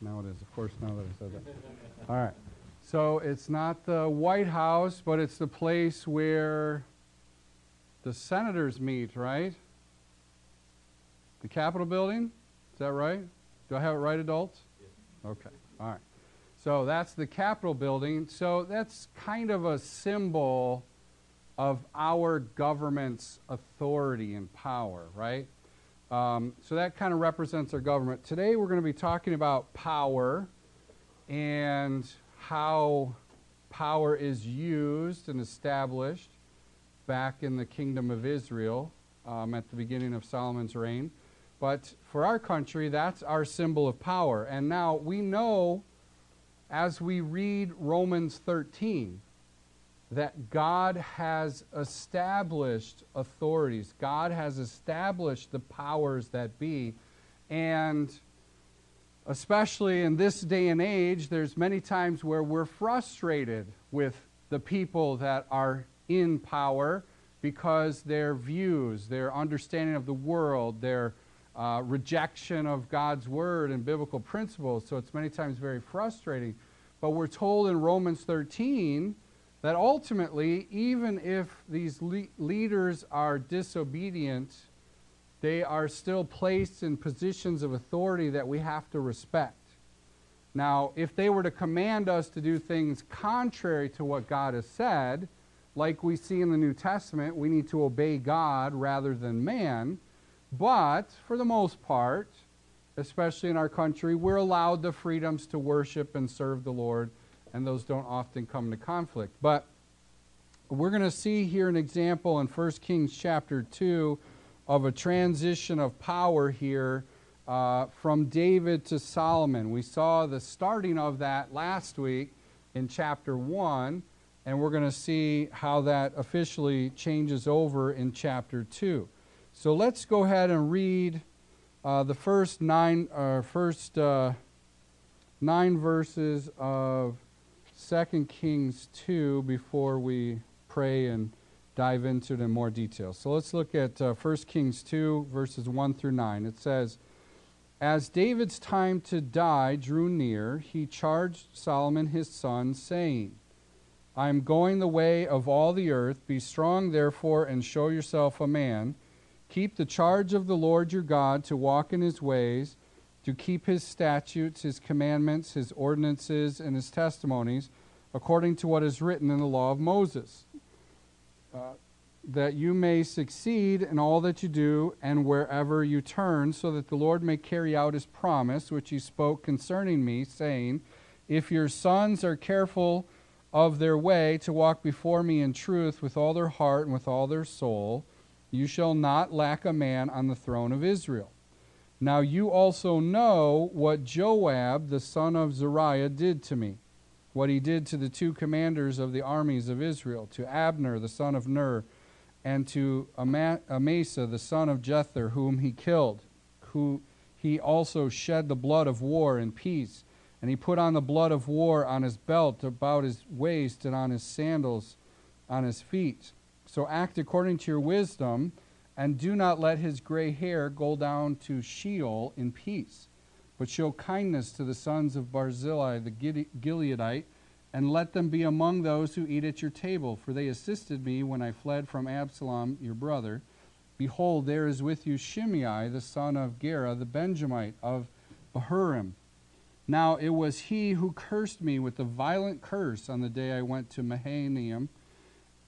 Now it is, of course, now that I said that. All right. So it's not the White House, but it's the place where the senators meet, right? The Capitol building? Is that right? Do I have it right, adults? Okay. All right. So that's the Capitol building. So that's kind of a symbol of our government's authority and power, right? Um, so that kind of represents our government. Today we're going to be talking about power and how power is used and established back in the kingdom of Israel um, at the beginning of Solomon's reign. But for our country, that's our symbol of power. And now we know as we read Romans 13 that God has established authorities, God has established the powers that be. And especially in this day and age, there's many times where we're frustrated with the people that are in power because their views, their understanding of the world, their uh, rejection of God's word and biblical principles. So it's many times very frustrating. But we're told in Romans 13 that ultimately, even if these le- leaders are disobedient, they are still placed in positions of authority that we have to respect. Now, if they were to command us to do things contrary to what God has said, like we see in the New Testament, we need to obey God rather than man. But for the most part, especially in our country, we're allowed the freedoms to worship and serve the Lord, and those don't often come into conflict. But we're going to see here an example in 1 Kings chapter 2 of a transition of power here uh, from David to Solomon. We saw the starting of that last week in chapter 1, and we're going to see how that officially changes over in chapter 2. So let's go ahead and read uh, the first nine, uh, first, uh, nine verses of 2 Kings 2 before we pray and dive into it in more detail. So let's look at uh, 1 Kings 2, verses 1 through 9. It says, As David's time to die drew near, he charged Solomon his son, saying, I am going the way of all the earth. Be strong, therefore, and show yourself a man Keep the charge of the Lord your God to walk in his ways, to keep his statutes, his commandments, his ordinances, and his testimonies, according to what is written in the law of Moses, uh, that you may succeed in all that you do and wherever you turn, so that the Lord may carry out his promise, which he spoke concerning me, saying, If your sons are careful of their way to walk before me in truth with all their heart and with all their soul, you shall not lack a man on the throne of Israel. Now you also know what Joab the son of Zeruiah did to me, what he did to the two commanders of the armies of Israel, to Abner the son of Ner, and to Amasa the son of Jether, whom he killed, who he also shed the blood of war in peace. And he put on the blood of war on his belt about his waist and on his sandals on his feet. So act according to your wisdom, and do not let his gray hair go down to Sheol in peace, but show kindness to the sons of Barzillai the Gileadite, and let them be among those who eat at your table, for they assisted me when I fled from Absalom your brother. Behold, there is with you Shimei, the son of Gera, the Benjamite of Bahurim. Now it was he who cursed me with a violent curse on the day I went to Mahanaim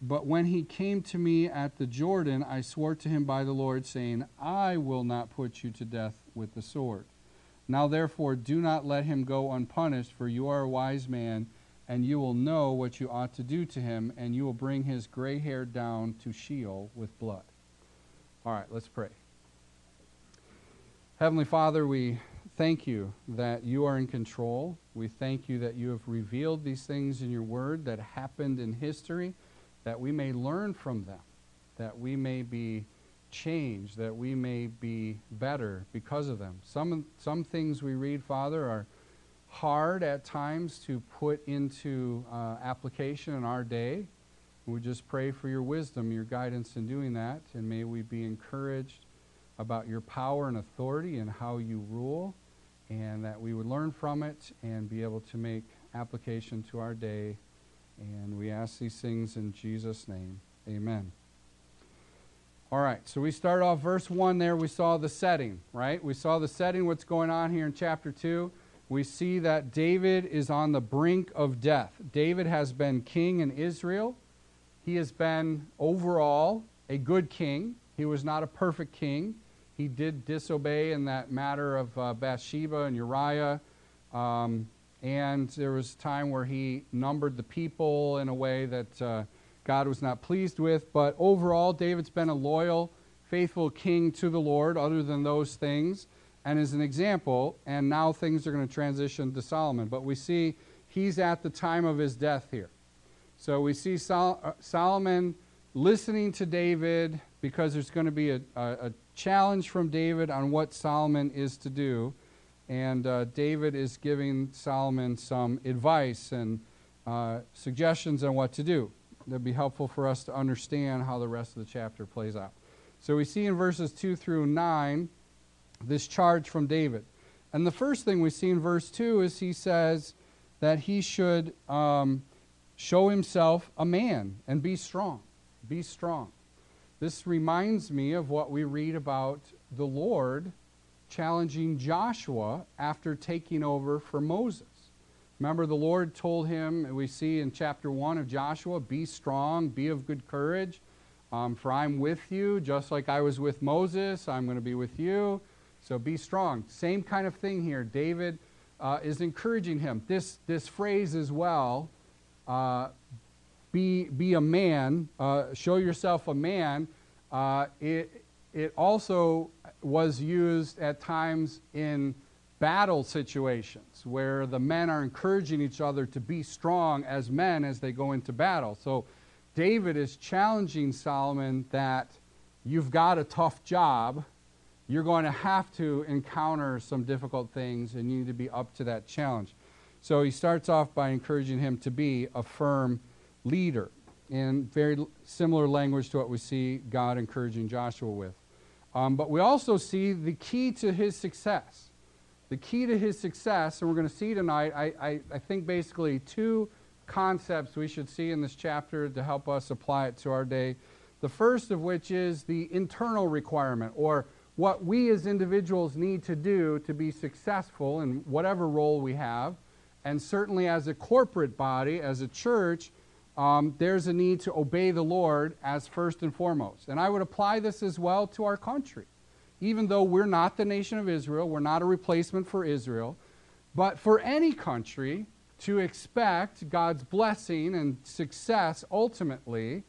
but when he came to me at the Jordan, I swore to him by the Lord, saying, I will not put you to death with the sword. Now therefore do not let him go unpunished, for you are a wise man, and you will know what you ought to do to him, and you will bring his gray hair down to Sheol with blood. All right, let's pray. Heavenly Father, we thank you that you are in control. We thank you that you have revealed these things in your word that happened in history that we may learn from them, that we may be changed, that we may be better because of them. Some, some things we read, Father, are hard at times to put into uh, application in our day. We just pray for your wisdom, your guidance in doing that, and may we be encouraged about your power and authority and how you rule. and that we would learn from it and be able to make application to our day. And we ask these things in Jesus' name. Amen. All right, so we start off verse 1 there. We saw the setting, right? We saw the setting, what's going on here in chapter 2. We see that David is on the brink of death. David has been king in Israel. He has been overall a good king. He was not a perfect king. He did disobey in that matter of uh, Bathsheba and Uriah. Um, and there was a time where he numbered the people in a way that uh, God was not pleased with. But overall, David's been a loyal, faithful king to the Lord, other than those things, and is an example. And now things are going to transition to Solomon. But we see he's at the time of his death here. So we see Sol- uh, Solomon listening to David because there's going to be a, a, a, challenge from David on what Solomon is to do. And uh, David is giving Solomon some advice and uh, suggestions on what to do. That'd be helpful for us to understand how the rest of the chapter plays out. So we see in verses 2 through 9 this charge from David. And the first thing we see in verse 2 is he says that he should um, show himself a man and be strong. Be strong. This reminds me of what we read about the Lord challenging Joshua after taking over for Moses. Remember, the Lord told him, we see in chapter 1 of Joshua, be strong, be of good courage, um, for I'm with you, just like I was with Moses, I'm going to be with you. So be strong. Same kind of thing here. David uh, is encouraging him. This, this phrase as well, uh, be, be a man, uh, show yourself a man, uh, it, it also was used at times in battle situations where the men are encouraging each other to be strong as men as they go into battle. So David is challenging Solomon that you've got a tough job. You're going to have to encounter some difficult things and you need to be up to that challenge. So he starts off by encouraging him to be a firm leader in very similar language to what we see God encouraging Joshua with. Um, but we also see the key to his success. The key to his success, and we're going to see tonight, I, I, I think basically two concepts we should see in this chapter to help us apply it to our day. The first of which is the internal requirement, or what we as individuals need to do to be successful in whatever role we have. And certainly as a corporate body, as a church, um, there's a need to obey the Lord as first and foremost. And I would apply this as well to our country. Even though we're not the nation of Israel, we're not a replacement for Israel, but for any country to expect God's blessing and success ultimately,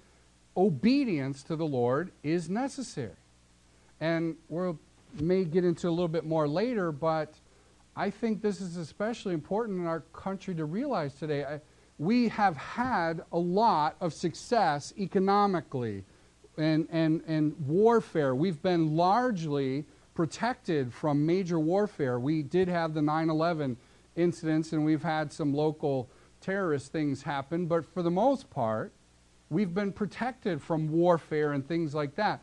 obedience to the Lord is necessary. And we'll may get into a little bit more later, but I think this is especially important in our country to realize today. I, we have had a lot of success economically and, and, and warfare. We've been largely protected from major warfare. We did have the 9 11 incidents and we've had some local terrorist things happen, but for the most part, we've been protected from warfare and things like that.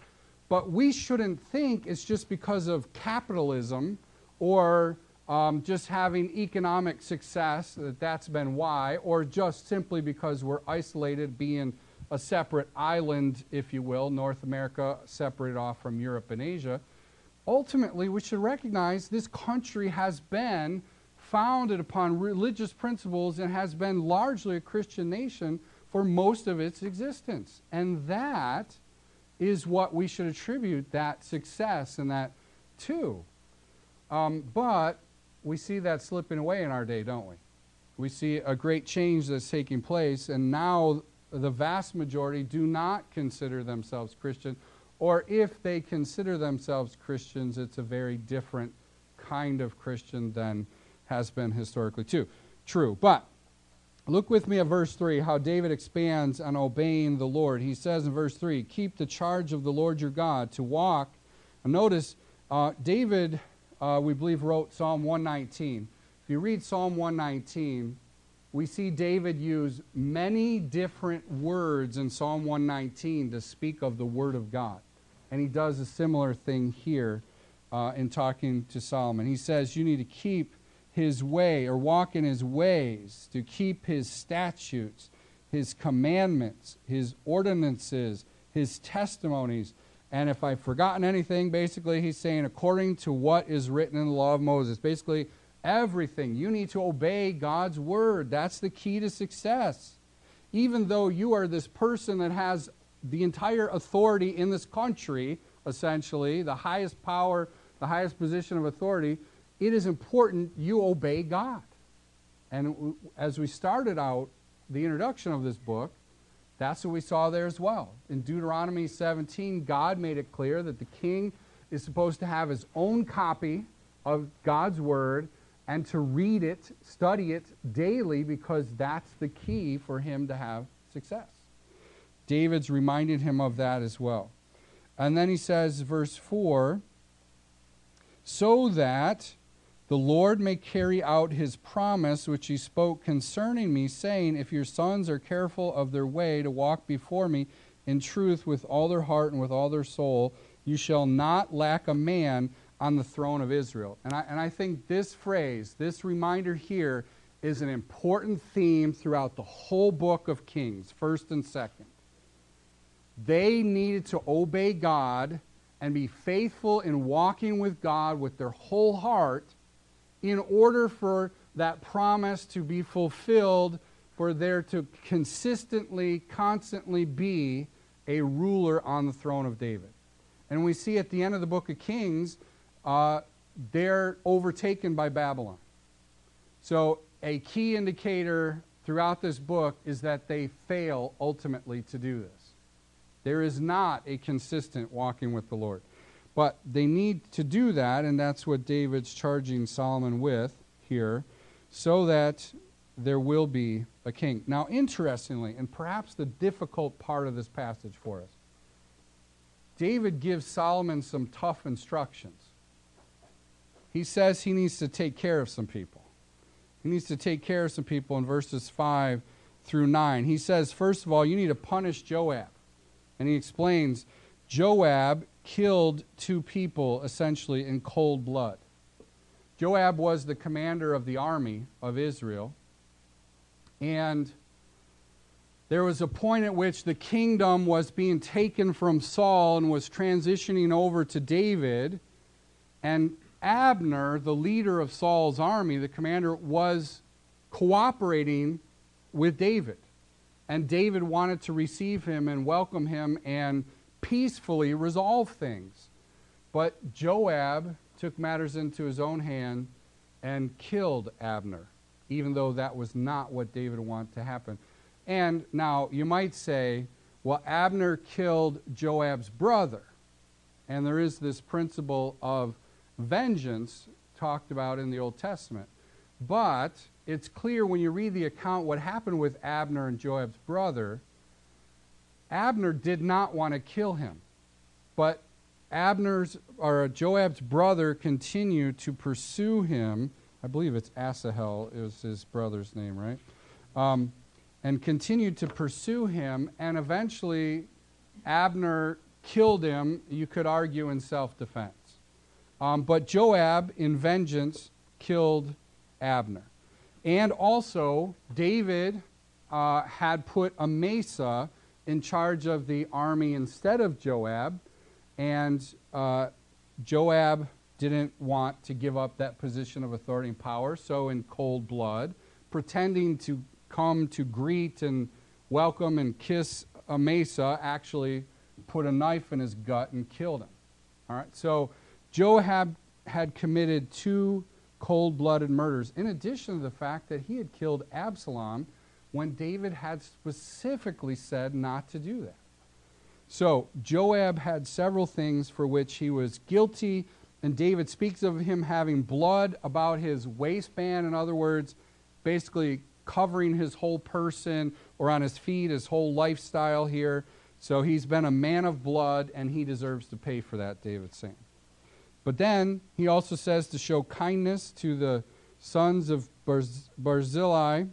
But we shouldn't think it's just because of capitalism or um, just having economic success, that that's been why, or just simply because we're isolated, being a separate island, if you will, North America separated off from Europe and Asia. Ultimately, we should recognize this country has been founded upon religious principles and has been largely a Christian nation for most of its existence. And that is what we should attribute that success and that to. Um, but we see that slipping away in our day, don't we? We see a great change that's taking place, and now the vast majority do not consider themselves Christian, or if they consider themselves Christians, it's a very different kind of Christian than has been historically too. True. But look with me at verse 3, how David expands on obeying the Lord. He says in verse 3, Keep the charge of the Lord your God to walk. And notice, uh, David uh, we believe, wrote Psalm 119. If you read Psalm 119, we see David use many different words in Psalm 119 to speak of the Word of God. And he does a similar thing here uh, in talking to Solomon. He says, You need to keep his way or walk in his ways, to keep his statutes, his commandments, his ordinances, his testimonies. And if I've forgotten anything, basically he's saying, according to what is written in the law of Moses. Basically, everything. You need to obey God's word. That's the key to success. Even though you are this person that has the entire authority in this country, essentially, the highest power, the highest position of authority, it is important you obey God. And as we started out the introduction of this book, that's what we saw there as well. In Deuteronomy 17, God made it clear that the king is supposed to have his own copy of God's word and to read it, study it daily because that's the key for him to have success. David's reminded him of that as well. And then he says, verse 4 so that the Lord may carry out his promise which he spoke concerning me, saying, If your sons are careful of their way to walk before me in truth with all their heart and with all their soul, you shall not lack a man on the throne of Israel. And I, and I think this phrase, this reminder here, is an important theme throughout the whole book of Kings, first and second. They needed to obey God and be faithful in walking with God with their whole heart in order for that promise to be fulfilled, for there to consistently, constantly be a ruler on the throne of David. And we see at the end of the book of Kings, uh, they're overtaken by Babylon. So, a key indicator throughout this book is that they fail ultimately to do this. There is not a consistent walking with the Lord. But they need to do that, and that's what David's charging Solomon with here, so that there will be a king. Now, interestingly, and perhaps the difficult part of this passage for us, David gives Solomon some tough instructions. He says he needs to take care of some people. He needs to take care of some people in verses 5 through 9. He says, first of all, you need to punish Joab. And he explains Joab killed two people essentially in cold blood. Joab was the commander of the army of Israel. And there was a point at which the kingdom was being taken from Saul and was transitioning over to David. And Abner, the leader of Saul's army, the commander, was cooperating with David. And David wanted to receive him and welcome him and peacefully resolve things. But Joab took matters into his own hand and killed Abner, even though that was not what David wanted to happen. And now you might say, well, Abner killed Joab's brother. And there is this principle of vengeance talked about in the Old Testament. But it's clear when you read the account what happened with Abner and Joab's brother Abner did not want to kill him, but Abner's or Joab's brother continued to pursue him. I believe it's Asahel is his brother's name, right? Um, and continued to pursue him, and eventually Abner killed him. You could argue in self-defense, um, but Joab, in vengeance, killed Abner, and also David uh, had put Amasa in charge of the army instead of Joab, and uh, Joab didn't want to give up that position of authority and power, so in cold blood, pretending to come to greet and welcome and kiss Amasa, actually put a knife in his gut and killed him. All right, so Joab had committed two cold blooded murders, in addition to the fact that he had killed Absalom when David had specifically said not to do that. So, Joab had several things for which he was guilty, and David speaks of him having blood about his waistband. In other words, basically covering his whole person or on his feet, his whole lifestyle here. So, he's been a man of blood, and he deserves to pay for that, David's saying. But then he also says to show kindness to the sons of Barzillai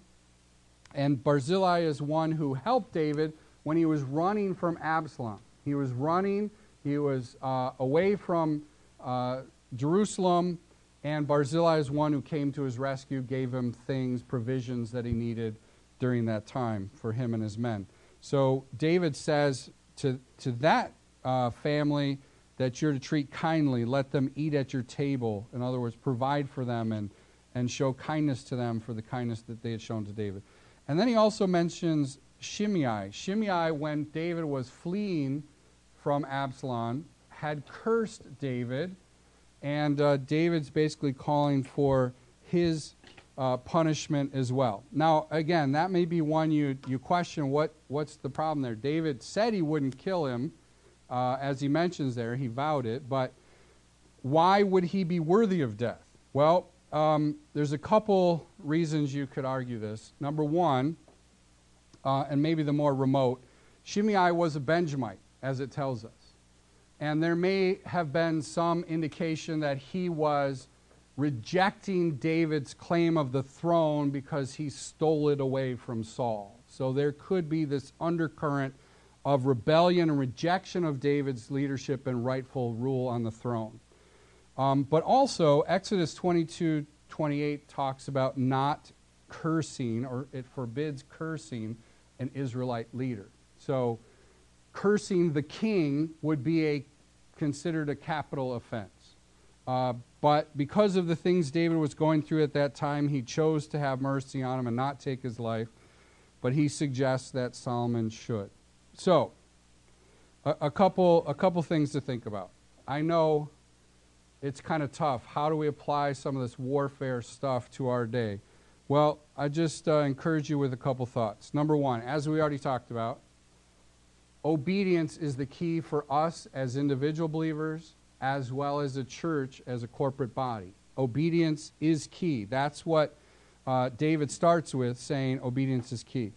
and Barzillai is one who helped David when he was running from Absalom. He was running, he was uh, away from uh, Jerusalem, and Barzillai is one who came to his rescue, gave him things, provisions that he needed during that time for him and his men. So David says to, to that uh, family that you're to treat kindly, let them eat at your table. In other words, provide for them and, and show kindness to them for the kindness that they had shown to David. And then he also mentions Shimei. Shimei, when David was fleeing from Absalom, had cursed David, and uh, David's basically calling for his uh, punishment as well. Now, again, that may be one you, you question what, what's the problem there. David said he wouldn't kill him, uh, as he mentions there, he vowed it, but why would he be worthy of death? Well, um, there's a couple reasons you could argue this. Number one, uh, and maybe the more remote, Shimei was a Benjamite, as it tells us. And there may have been some indication that he was rejecting David's claim of the throne because he stole it away from Saul. So there could be this undercurrent of rebellion and rejection of David's leadership and rightful rule on the throne. Um, but also, Exodus 22 28 talks about not cursing, or it forbids cursing an Israelite leader. So, cursing the king would be a considered a capital offense. Uh, but because of the things David was going through at that time, he chose to have mercy on him and not take his life. But he suggests that Solomon should. So, a, a couple a couple things to think about. I know it's kind of tough. How do we apply some of this warfare stuff to our day? Well, I just uh, encourage you with a couple thoughts. Number one, as we already talked about, obedience is the key for us as individual believers as well as a church as a corporate body. Obedience is key. That's what uh, David starts with, saying obedience is key.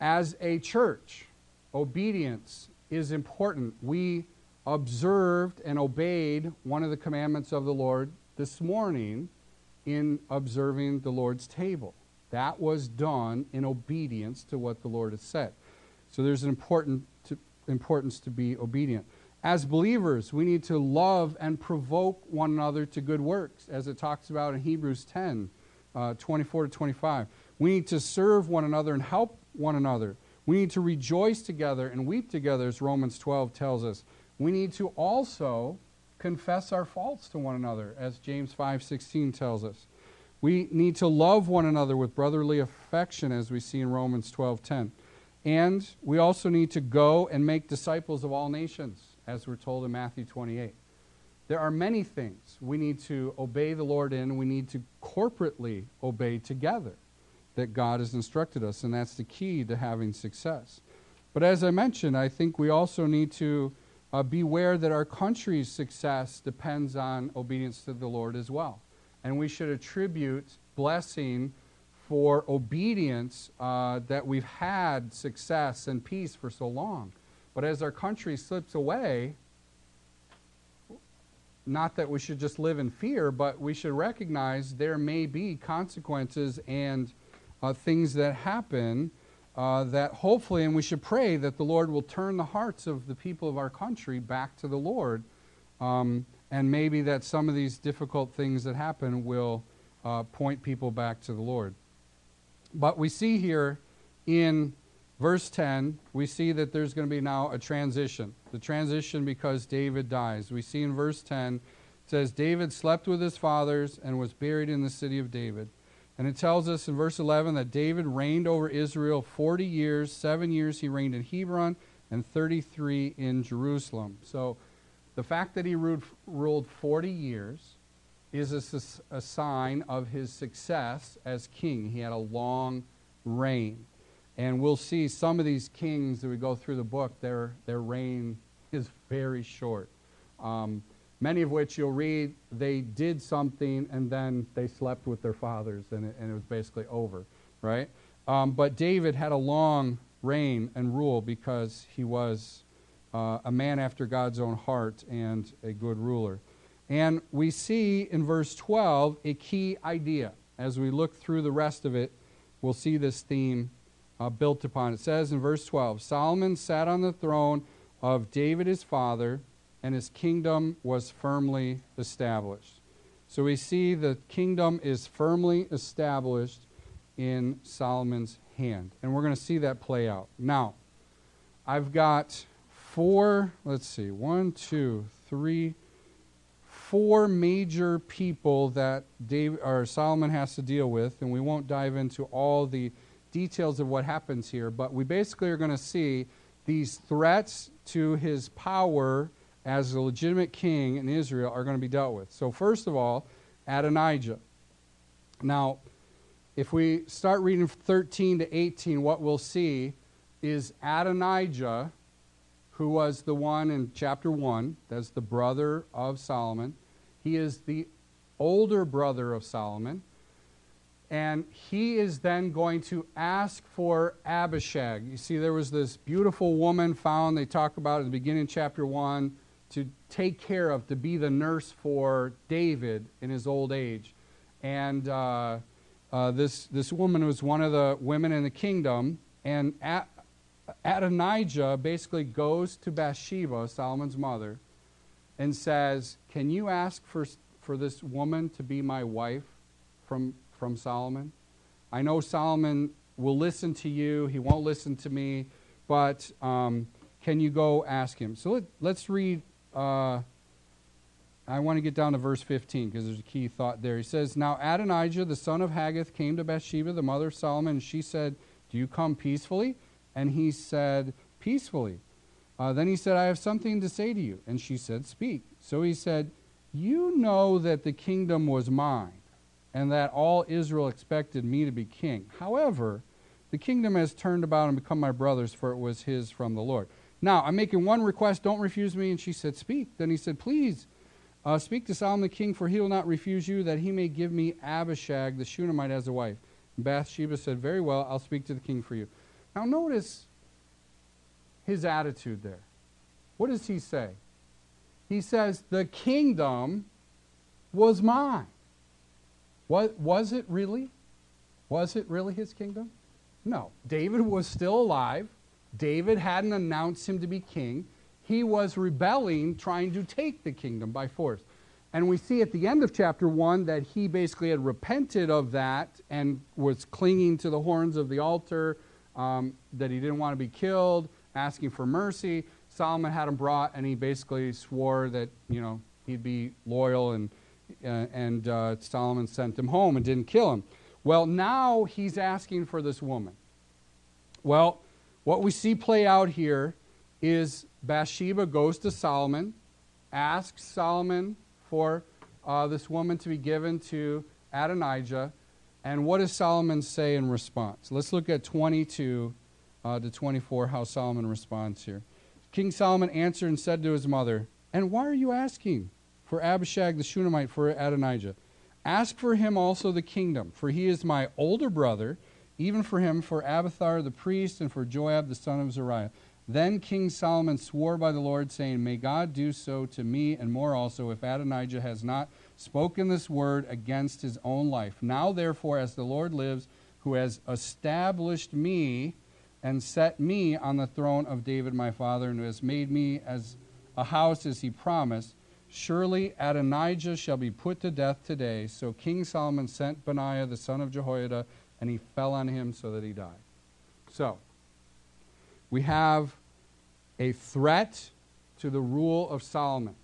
As a church, obedience is important. We observed and obeyed one of the commandments of the Lord this morning in observing the Lord's table. That was done in obedience to what the Lord has said. So there's an important to, importance to be obedient. As believers, we need to love and provoke one another to good works, as it talks about in Hebrews 10 uh, 24 to 25. We need to serve one another and help one another. We need to rejoice together and weep together, as Romans 12 tells us. We need to also confess our faults to one another, as James 5:16 tells us. We need to love one another with brotherly affection, as we see in Romans 12:10. And we also need to go and make disciples of all nations as we're told in Matthew 28. There are many things we need to obey the Lord in, we need to corporately obey together that God has instructed us, and that's the key to having success. But as I mentioned, I think we also need to uh, beware that our country's success depends on obedience to the Lord as well. And we should attribute blessing for obedience uh, that we've had success and peace for so long. But as our country slips away, not that we should just live in fear, but we should recognize there may be consequences and uh, things that happen uh, that hopefully, and we should pray that the Lord will turn the hearts of the people of our country back to the Lord. Um, and maybe that some of these difficult things that happen will uh, point people back to the Lord. But we see here in verse 10, we see that there's going to be now a transition. The transition because David dies. We see in verse 10, it says, David slept with his fathers and was buried in the city of David. And it tells us in verse 11 that David reigned over Israel 40 years. Seven years he reigned in Hebron and 33 in Jerusalem. So the fact that he ruled, ruled 40 years is a, a sign of his success as king. He had a long reign. And we'll see some of these kings that we go through the book, their, their reign is very short. Um, many of which you'll read, they did something and then they slept with their fathers and it, and it was basically over, right? Um, but David had a long reign and rule because he was uh, a man after God's own heart and a good ruler. And we see in verse 12 a key idea. As we look through the rest of it, we'll see this theme uh, built upon. It says in verse 12 Solomon sat on the throne of David his father, and his kingdom was firmly established. So we see the kingdom is firmly established in Solomon's hand. And we're going to see that play out. Now, I've got four, let's see, one, two, three, four major people that or Solomon has to deal with, and we won't dive into all the details of what happens here, but we basically are going to see these threats to his power as a legitimate king in Israel are going to be dealt with. So, first of all, Adonijah. Now, if we start reading 13 to 18, what we'll see is Adonijah, who was the one in chapter 1, that's the brother of Solomon. He is the older brother of Solomon. And he is then going to ask for Abishag. You see, there was this beautiful woman found, they talk about at the beginning of chapter 1, to take care of, to be the nurse for David in his old age. And uh, uh, this, this woman was one of the women in the kingdom. And Adonijah basically goes to Bathsheba, Solomon's mother, and says, Can you ask for, for this woman to be my wife from, from Solomon? I know Solomon will listen to you, he won't listen to me, but um, can you go ask him? So let, let's read. Uh, I want to get down to verse 15 because there's a key thought there. He says, Now Adonijah, the son of Haggith, came to Bathsheba, the mother of Solomon, and she said, Do you come peacefully? And he said, Peacefully. Uh, then he said, I have something to say to you. And she said, Speak. So he said, You know that the kingdom was mine, and that all Israel expected me to be king. However, the kingdom has turned about and become my brother's, for it was his from the Lord. Now, I'm making one request, don't refuse me. And she said, Speak. Then he said, Please uh, speak to Solomon the king, for he will not refuse you, that he may give me Abishag the Shunammite as a wife. And Bathsheba said, Very well, I'll speak to the king for you. Now, notice his attitude there. What does he say? He says, The kingdom was mine. What, was it really? Was it really his kingdom? No. David was still alive. David hadn't announced him to be king. He was rebelling, trying to take the kingdom by force. And we see at the end of chapter 1 that he basically had repented of that and was clinging to the horns of the altar um, that he didn't want to be killed, asking for mercy. Solomon had him brought, and he basically swore that you know he'd be loyal, and uh, and uh, Solomon sent him home and didn't kill him. Well, now he's asking for this woman. Well, what we see play out here is Bathsheba goes to Solomon, asks Solomon for uh, this woman to be given to Adonijah. And what does Solomon say in response? Let's look at 22 uh, to 24, how Solomon responds here. King Solomon answered and said to his mother, And why are you asking for Abishag the Shunammite for Adonijah? Ask for him also the kingdom, for he is my older brother, even for him, for Abiathar the priest, and for Joab the son of Zeruiah. Then King Solomon swore by the Lord, saying, May God do so to me and more also, if Adonijah has not spoken this word against his own life. Now, therefore, as the Lord lives, who has established me and set me on the throne of David my father, and who has made me as a house as he promised, surely Adonijah shall be put to death today. So King Solomon sent Benaiah the son of Jehoiada, and he fell on him so that he died. So, we have a threat to the rule of Solomon.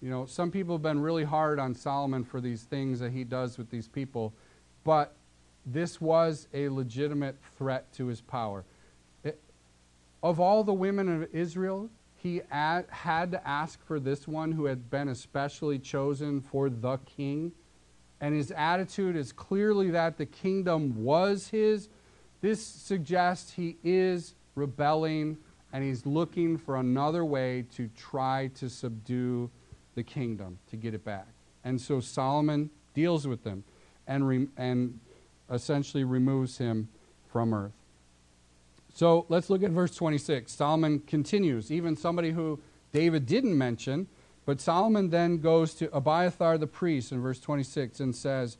You know, some people have been really hard on Solomon for these things that he does with these people, but this was a legitimate threat to his power. It, of all the women of Israel, he ad, had to ask for this one who had been especially chosen for the king. And his attitude is clearly that the kingdom was his. This suggests he is rebelling and he's looking for another way to try to subdue the kingdom to get it back. And so Solomon deals with them and, re- and essentially removes him from earth. So let's look at verse 26. Solomon continues, even somebody who David didn't mention, but Solomon then goes to Abiathar the priest in verse 26 and says,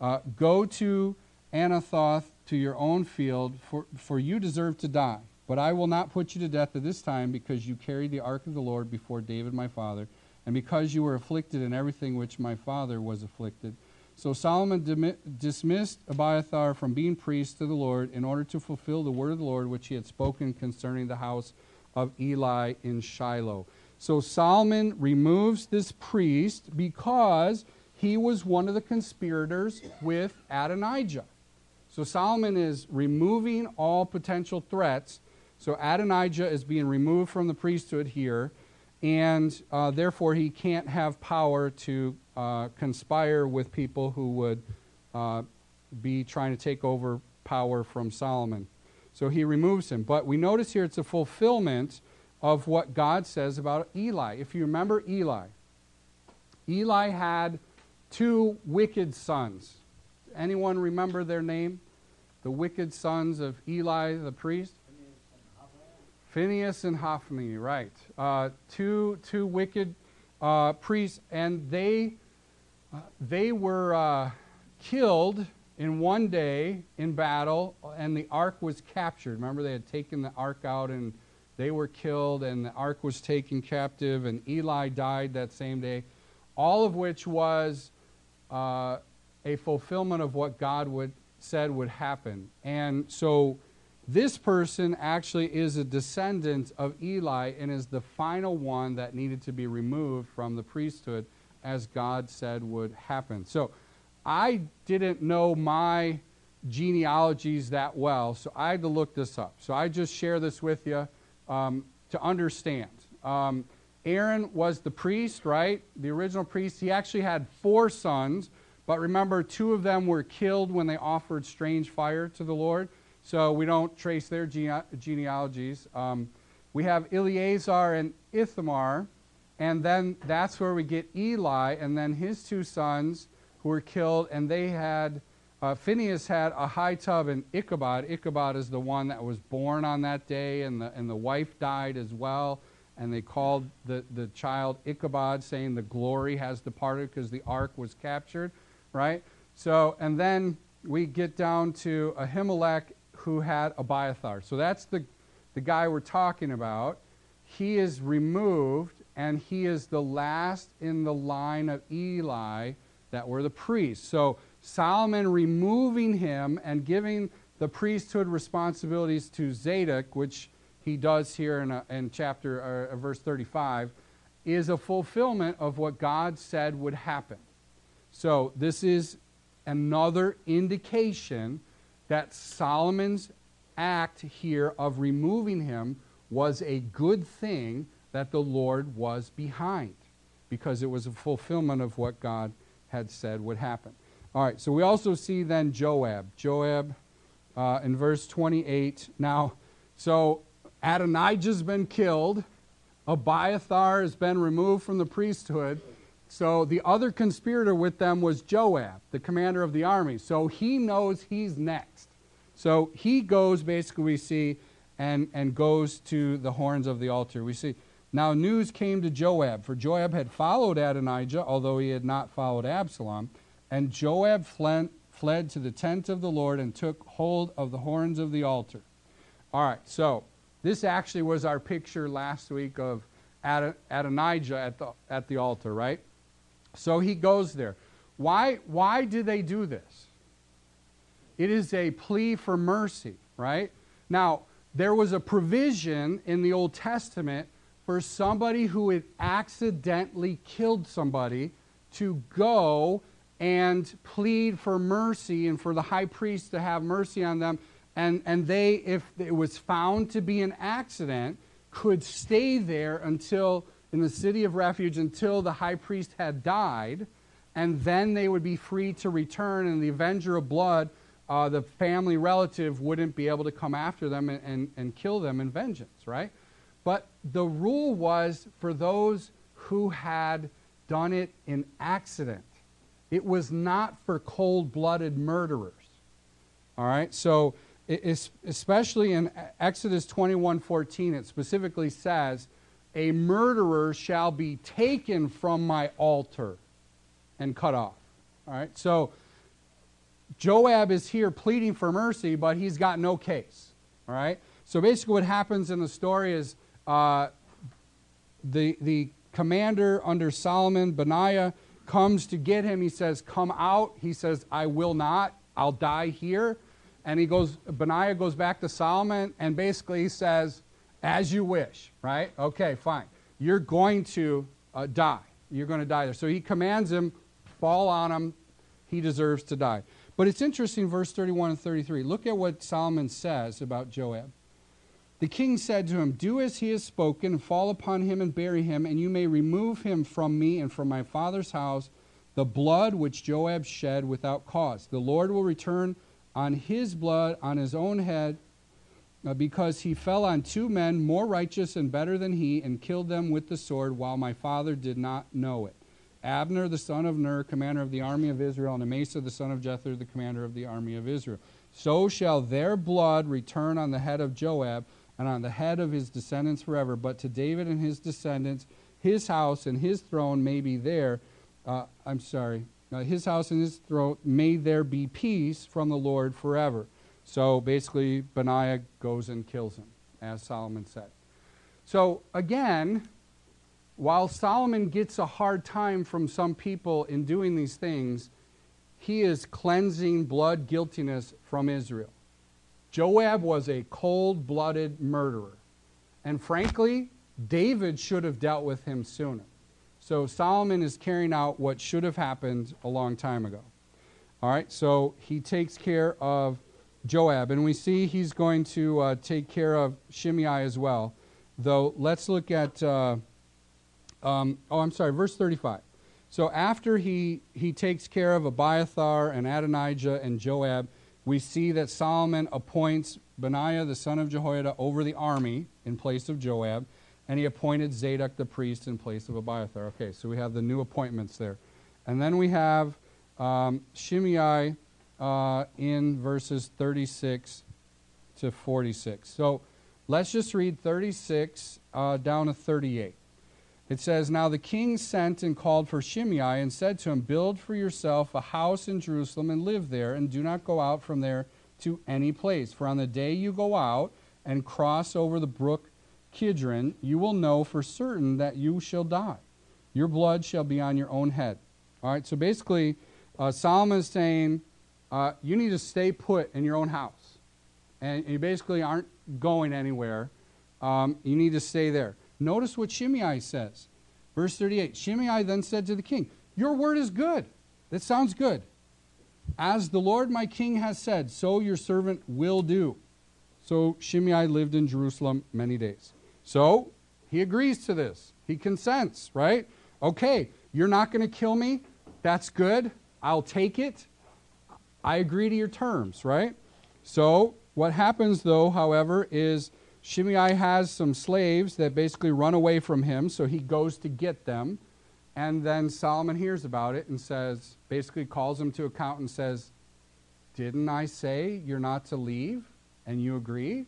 uh, Go to Anathoth to your own field, for, for you deserve to die. But I will not put you to death at this time because you carried the ark of the Lord before David my father, and because you were afflicted in everything which my father was afflicted. So Solomon dimi- dismissed Abiathar from being priest to the Lord in order to fulfill the word of the Lord which he had spoken concerning the house of Eli in Shiloh. So Solomon removes this priest because he was one of the conspirators with Adonijah. So Solomon is removing all potential threats. So Adonijah is being removed from the priesthood here, and uh, therefore he can't have power to uh, conspire with people who would uh, be trying to take over power from Solomon. So he removes him. But we notice here it's a fulfillment of what God says about Eli. If you remember Eli, Eli had two wicked sons. Anyone remember their name? The wicked sons of Eli the priest? Phineas and Hophni, right. Uh, two, two wicked uh, priests, and they, uh, they were uh, killed in one day in battle, and the ark was captured. Remember, they had taken the ark out, and they were killed, and the ark was taken captive, and Eli died that same day. All of which was uh, a fulfillment of what God would said would happen. And so this person actually is a descendant of Eli and is the final one that needed to be removed from the priesthood as God said would happen. So I didn't know my genealogies that well, so I had to look this up. So I just share this with you um, to understand. Um, Aaron was the priest, right? The original priest. He actually had four sons, but remember, two of them were killed when they offered strange fire to the Lord. So we don't trace their gene- genealogies. Um, we have Eleazar and Ithamar, and then that's where we get Eli, and then his two sons who were killed, and they had, uh, Phineas had Ahitub and Ichabod. Ichabod is the one that was born on that day, and the, and the wife died as well. And they called the, the child Ichabod, saying the glory has departed because the ark was captured, right? So, and then we get down to Ahimelech who had Abiathar. So that's the, the guy we're talking about. He is removed, and he is the last in the line of Eli that were the priests. So Solomon removing him and giving the priesthood responsibilities to Zadok, which he does here in, a, in chapter uh, verse 35, is a fulfillment of what God said would happen. So this is another indication that Solomon's act here of removing him was a good thing that the Lord was behind because it was a fulfillment of what God had said would happen. All right, so we also see then Joab. Joab uh, in verse 28. Now, so Adonijah's been killed, Abiathar has been removed from the priesthood. So the other conspirator with them was Joab, the commander of the army. So he knows he's next. So he goes, basically, we see, and, and goes to the horns of the altar. We see now, news came to Joab, for Joab had followed Adonijah, although he had not followed Absalom. And Joab fled, fled to the tent of the Lord and took hold of the horns of the altar. All right, so this actually was our picture last week of Adonijah at the, at the altar, right? So he goes there. Why, why do they do this? It is a plea for mercy, right? Now, there was a provision in the Old Testament for somebody who had accidentally killed somebody to go and plead for mercy and for the high priest to have mercy on them. And, and they, if it was found to be an accident, could stay there until, in the city of refuge, until the high priest had died. And then they would be free to return, and the avenger of blood, uh, the family relative, wouldn't be able to come after them and, and, and kill them in vengeance, right? But the rule was for those who had done it in accident. It was not for cold blooded murderers. All right? So, especially in Exodus 21 14, it specifically says, A murderer shall be taken from my altar and cut off. All right? So, Joab is here pleading for mercy, but he's got no case. All right? So basically, what happens in the story is uh, the, the commander under Solomon, Benaiah, comes to get him. He says, Come out. He says, I will not. I'll die here. And he goes, Benaiah goes back to Solomon and basically says, As you wish, right? Okay, fine. You're going to uh, die. You're going to die there. So he commands him, fall on him. He deserves to die. But it's interesting, verse 31 and 33. Look at what Solomon says about Joab. The king said to him, Do as he has spoken, fall upon him and bury him, and you may remove him from me and from my father's house the blood which Joab shed without cause. The Lord will return on his blood on his own head, uh, because he fell on two men more righteous and better than he, and killed them with the sword, while my father did not know it. Abner the son of Ner, commander of the army of Israel, and Amasa the son of Jether, the commander of the army of Israel. So shall their blood return on the head of Joab and on the head of his descendants forever. But to David and his descendants, his house and his throne may be there. Uh, I'm sorry. Uh, his house and his throne, may there be peace from the Lord forever. So basically, Benaiah goes and kills him, as Solomon said. So again, while Solomon gets a hard time from some people in doing these things, he is cleansing blood guiltiness from Israel. Joab was a cold blooded murderer. And frankly, David should have dealt with him sooner. So Solomon is carrying out what should have happened a long time ago. All right, so he takes care of Joab, and we see he's going to uh, take care of Shimei as well. Though, let's look at, uh, um, oh, I'm sorry, verse 35. So after he, he takes care of Abiathar and Adonijah and Joab, we see that Solomon appoints Benaiah the son of Jehoiada over the army in place of Joab, and he appointed Zadok the priest in place of Abiathar. Okay, so we have the new appointments there. And then we have um, Shimei uh, in verses 36 to 46. So let's just read 36 uh, down to 38. It says, Now the king sent and called for Shimei and said to him, Build for yourself a house in Jerusalem and live there, and do not go out from there to any place. For on the day you go out and cross over the brook Kidron, you will know for certain that you shall die. Your blood shall be on your own head. All right, so basically, uh, Solomon is saying, uh, You need to stay put in your own house. And you basically aren't going anywhere. Um, you need to stay there. Notice what Shimei says. Verse 38 Shimei then said to the king, Your word is good. That sounds good. As the Lord my king has said, so your servant will do. So Shimei lived in Jerusalem many days. So he agrees to this. He consents, right? Okay, you're not going to kill me. That's good. I'll take it. I agree to your terms, right? So what happens, though, however, is Shimei has some slaves that basically run away from him, so he goes to get them. And then Solomon hears about it and says, basically calls him to account and says, Didn't I say you're not to leave? And you agree?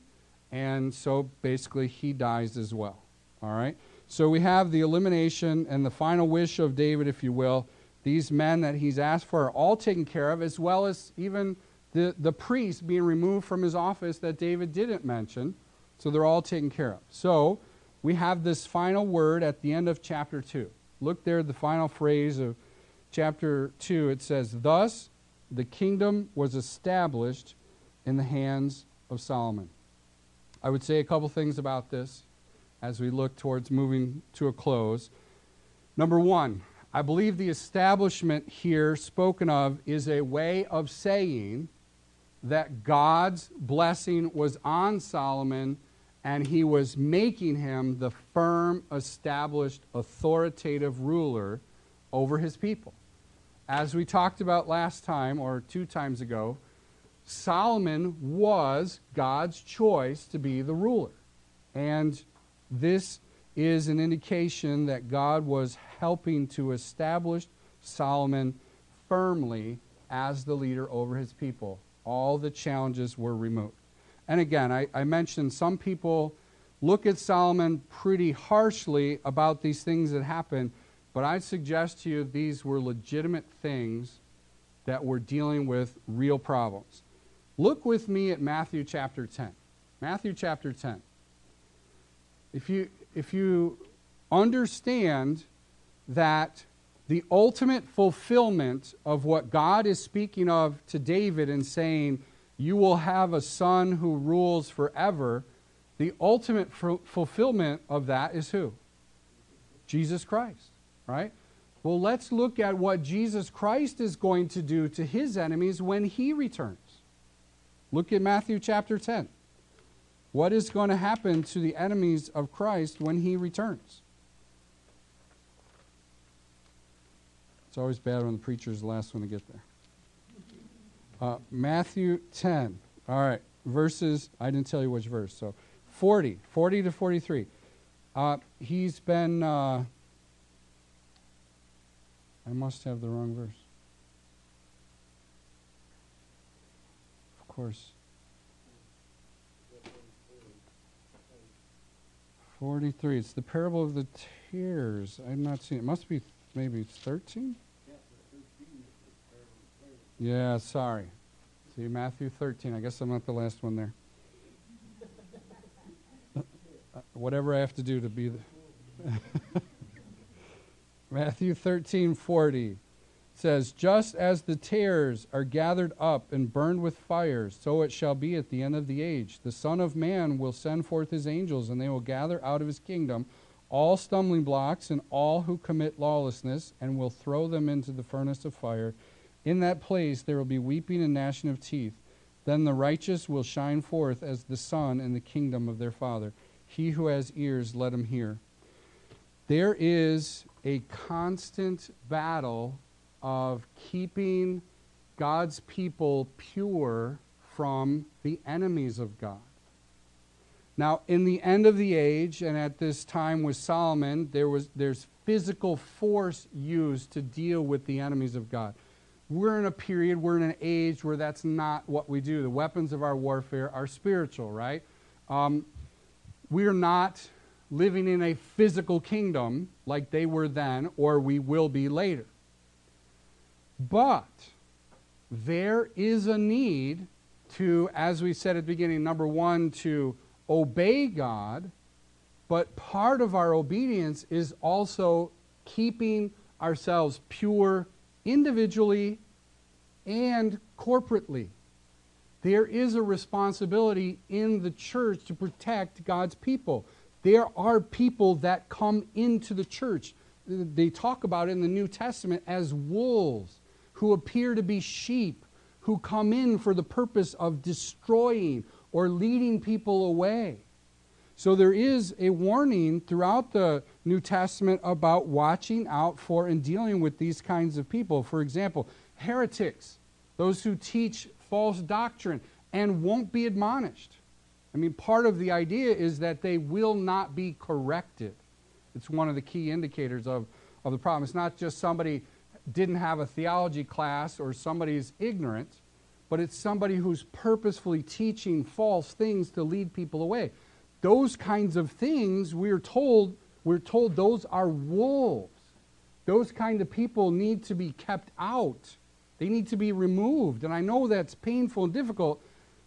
And so basically he dies as well. All right? So we have the elimination and the final wish of David, if you will. These men that he's asked for are all taken care of, as well as even the, the priest being removed from his office that David didn't mention. So they're all taken care of. So we have this final word at the end of chapter 2. Look there, the final phrase of chapter 2. It says, Thus the kingdom was established in the hands of Solomon. I would say a couple things about this as we look towards moving to a close. Number one, I believe the establishment here spoken of is a way of saying that God's blessing was on Solomon and he was making him the firm, established, authoritative ruler over his people. As we talked about last time, or two times ago, Solomon was God's choice to be the ruler. And this is an indication that God was helping to establish Solomon firmly as the leader over his people. All the challenges were removed. And again, I, I mentioned some people look at Solomon pretty harshly about these things that happened, but I suggest to you these were legitimate things that were dealing with real problems. Look with me at Matthew chapter 10. Matthew chapter 10. If you, if you understand that the ultimate fulfillment of what God is speaking of to David and saying, You will have a son who rules forever, the ultimate f- fulfillment of that is who? Jesus Christ, right? Well, let's look at what Jesus Christ is going to do to his enemies when he returns. Look at Matthew chapter 10. What is going to happen to the enemies of Christ when he returns? It's always bad when the preacher is the last one to get there. Uh, Matthew 10. All right, verses, I didn't tell you which verse, so 40, 40 to 43. Uh, he's been. Uh, I must have the wrong verse. Of course. 43. It's the parable of the tares. I'm not seeing it. Must be maybe 13? Yeah, sorry. See, Matthew 13. I guess I'm not the last one there. Uh, whatever I have to do to be the. Matthew 13, 40 says, Just as the tares are gathered up and burned with fire, so it shall be at the end of the age. The Son of Man will send forth his angels, and they will gather out of his kingdom all stumbling blocks and all who commit lawlessness, and will throw them into the furnace of fire. In that place there will be weeping and gnashing of teeth. Then the righteous will shine forth as the sun in the kingdom of their Father. He who has ears, let him hear. There is a constant battle of keeping God's people pure from the enemies of God. Now, in the end of the age, and at this time with Solomon, there was there's physical force used to deal with the enemies of God. We're in a period, we're in an age where that's not what we do. The weapons of our warfare are spiritual, right? Um, we're not living in a physical kingdom like they were then, or we will be later. But there is a need to, as we said at the beginning, number one, to obey God, but part of our obedience is also keeping ourselves pure individually and corporately. There is a responsibility in the church to protect God's people. There are people that come into the church. They talk about in the New Testament as wolves who appear to be sheep who come in for the purpose of destroying or leading people away. So there is a warning throughout the New Testament about watching out for and dealing with these kinds of people. For example, heretics, those who teach false doctrine and won't be admonished. I mean, part of the idea is that they will not be corrected. It's one of the key indicators of, of the problem. It's not just somebody didn't have a theology class or somebody's ignorant, but it's somebody who's purposefully teaching false things to lead people away. Those kinds of things, we're told, we're told those are wolves. Those kind of people need to be kept out. They need to be removed. And I know that's painful and difficult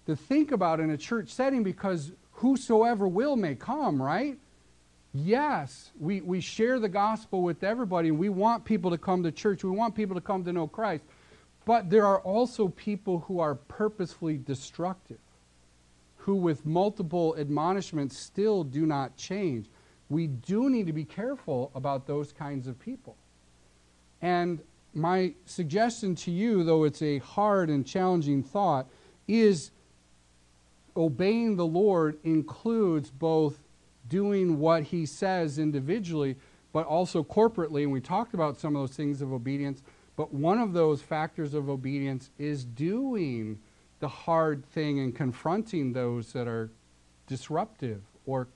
to think about in a church setting because whosoever will may come, right? Yes, we, we share the gospel with everybody. We want people to come to church. We want people to come to know Christ. But there are also people who are purposefully destructive, who, with multiple admonishments, still do not change. We do need to be careful about those kinds of people. And my suggestion to you, though it's a hard and challenging thought, is obeying the Lord includes both doing what he says individually, but also corporately. And we talked about some of those things of obedience. But one of those factors of obedience is doing the hard thing and confronting those that are disruptive or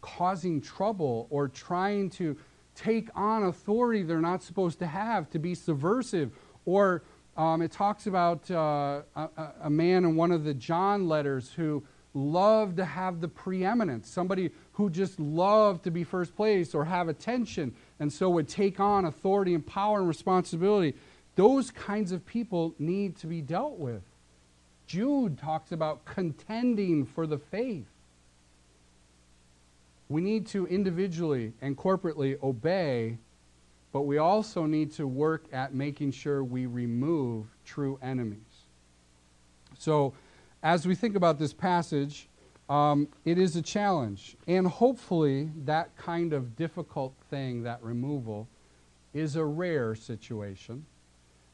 causing trouble or trying to take on authority they're not supposed to have, to be subversive. Or um, it talks about uh, a, a man in one of the John letters who loved to have the preeminence, somebody who just loved to be first place or have attention, and so would take on authority and power and responsibility. Those kinds of people need to be dealt with. Jude talks about contending for the faith. We need to individually and corporately obey, but we also need to work at making sure we remove true enemies. So, as we think about this passage, um, it is a challenge. And hopefully, that kind of difficult thing, that removal, is a rare situation.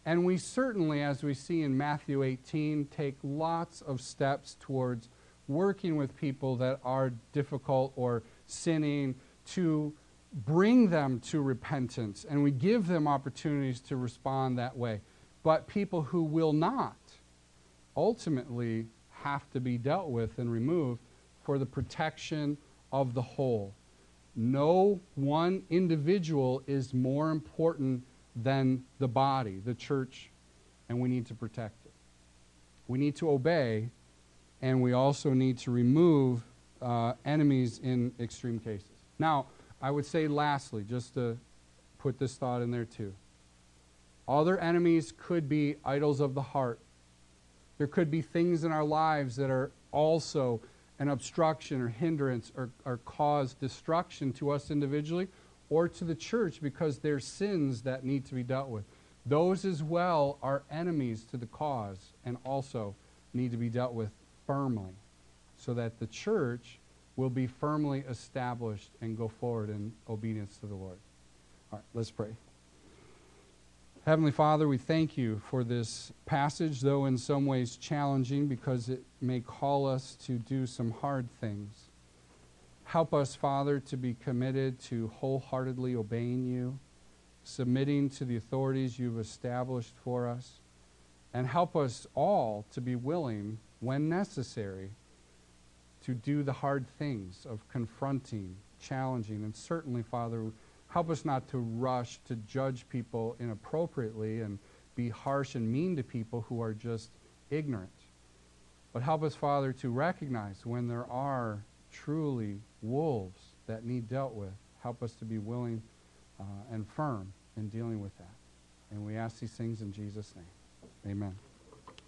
And we certainly, as we see in Matthew 18, take lots of steps towards working with people that are difficult or sinning to bring them to repentance. And we give them opportunities to respond that way. But people who will not ultimately have to be dealt with and removed for the protection of the whole. No one individual is more important than the body, the church, and we need to protect it. We need to obey, and we also need to remove uh, enemies in extreme cases. Now, I would say lastly, just to put this thought in there too. Other enemies could be idols of the heart. There could be things in our lives that are also an obstruction or hindrance or, or cause destruction to us individually or to the church because they're sins that need to be dealt with. Those as well are enemies to the cause and also need to be dealt with firmly so that the church will be firmly established and go forward in obedience to the Lord. All right, let's pray. Heavenly Father, we thank you for this passage, though in some ways challenging because it may call us to do some hard things. Help us, Father, to be committed to wholeheartedly obeying you, submitting to the authorities you've established for us, and help us all to be willing, when necessary, to do the hard things of confronting, challenging, and certainly, Father, Help us not to rush to judge people inappropriately and be harsh and mean to people who are just ignorant. But help us, Father, to recognize when there are truly wolves that need dealt with. Help us to be willing uh, and firm in dealing with that. And we ask these things in Jesus' name. Amen.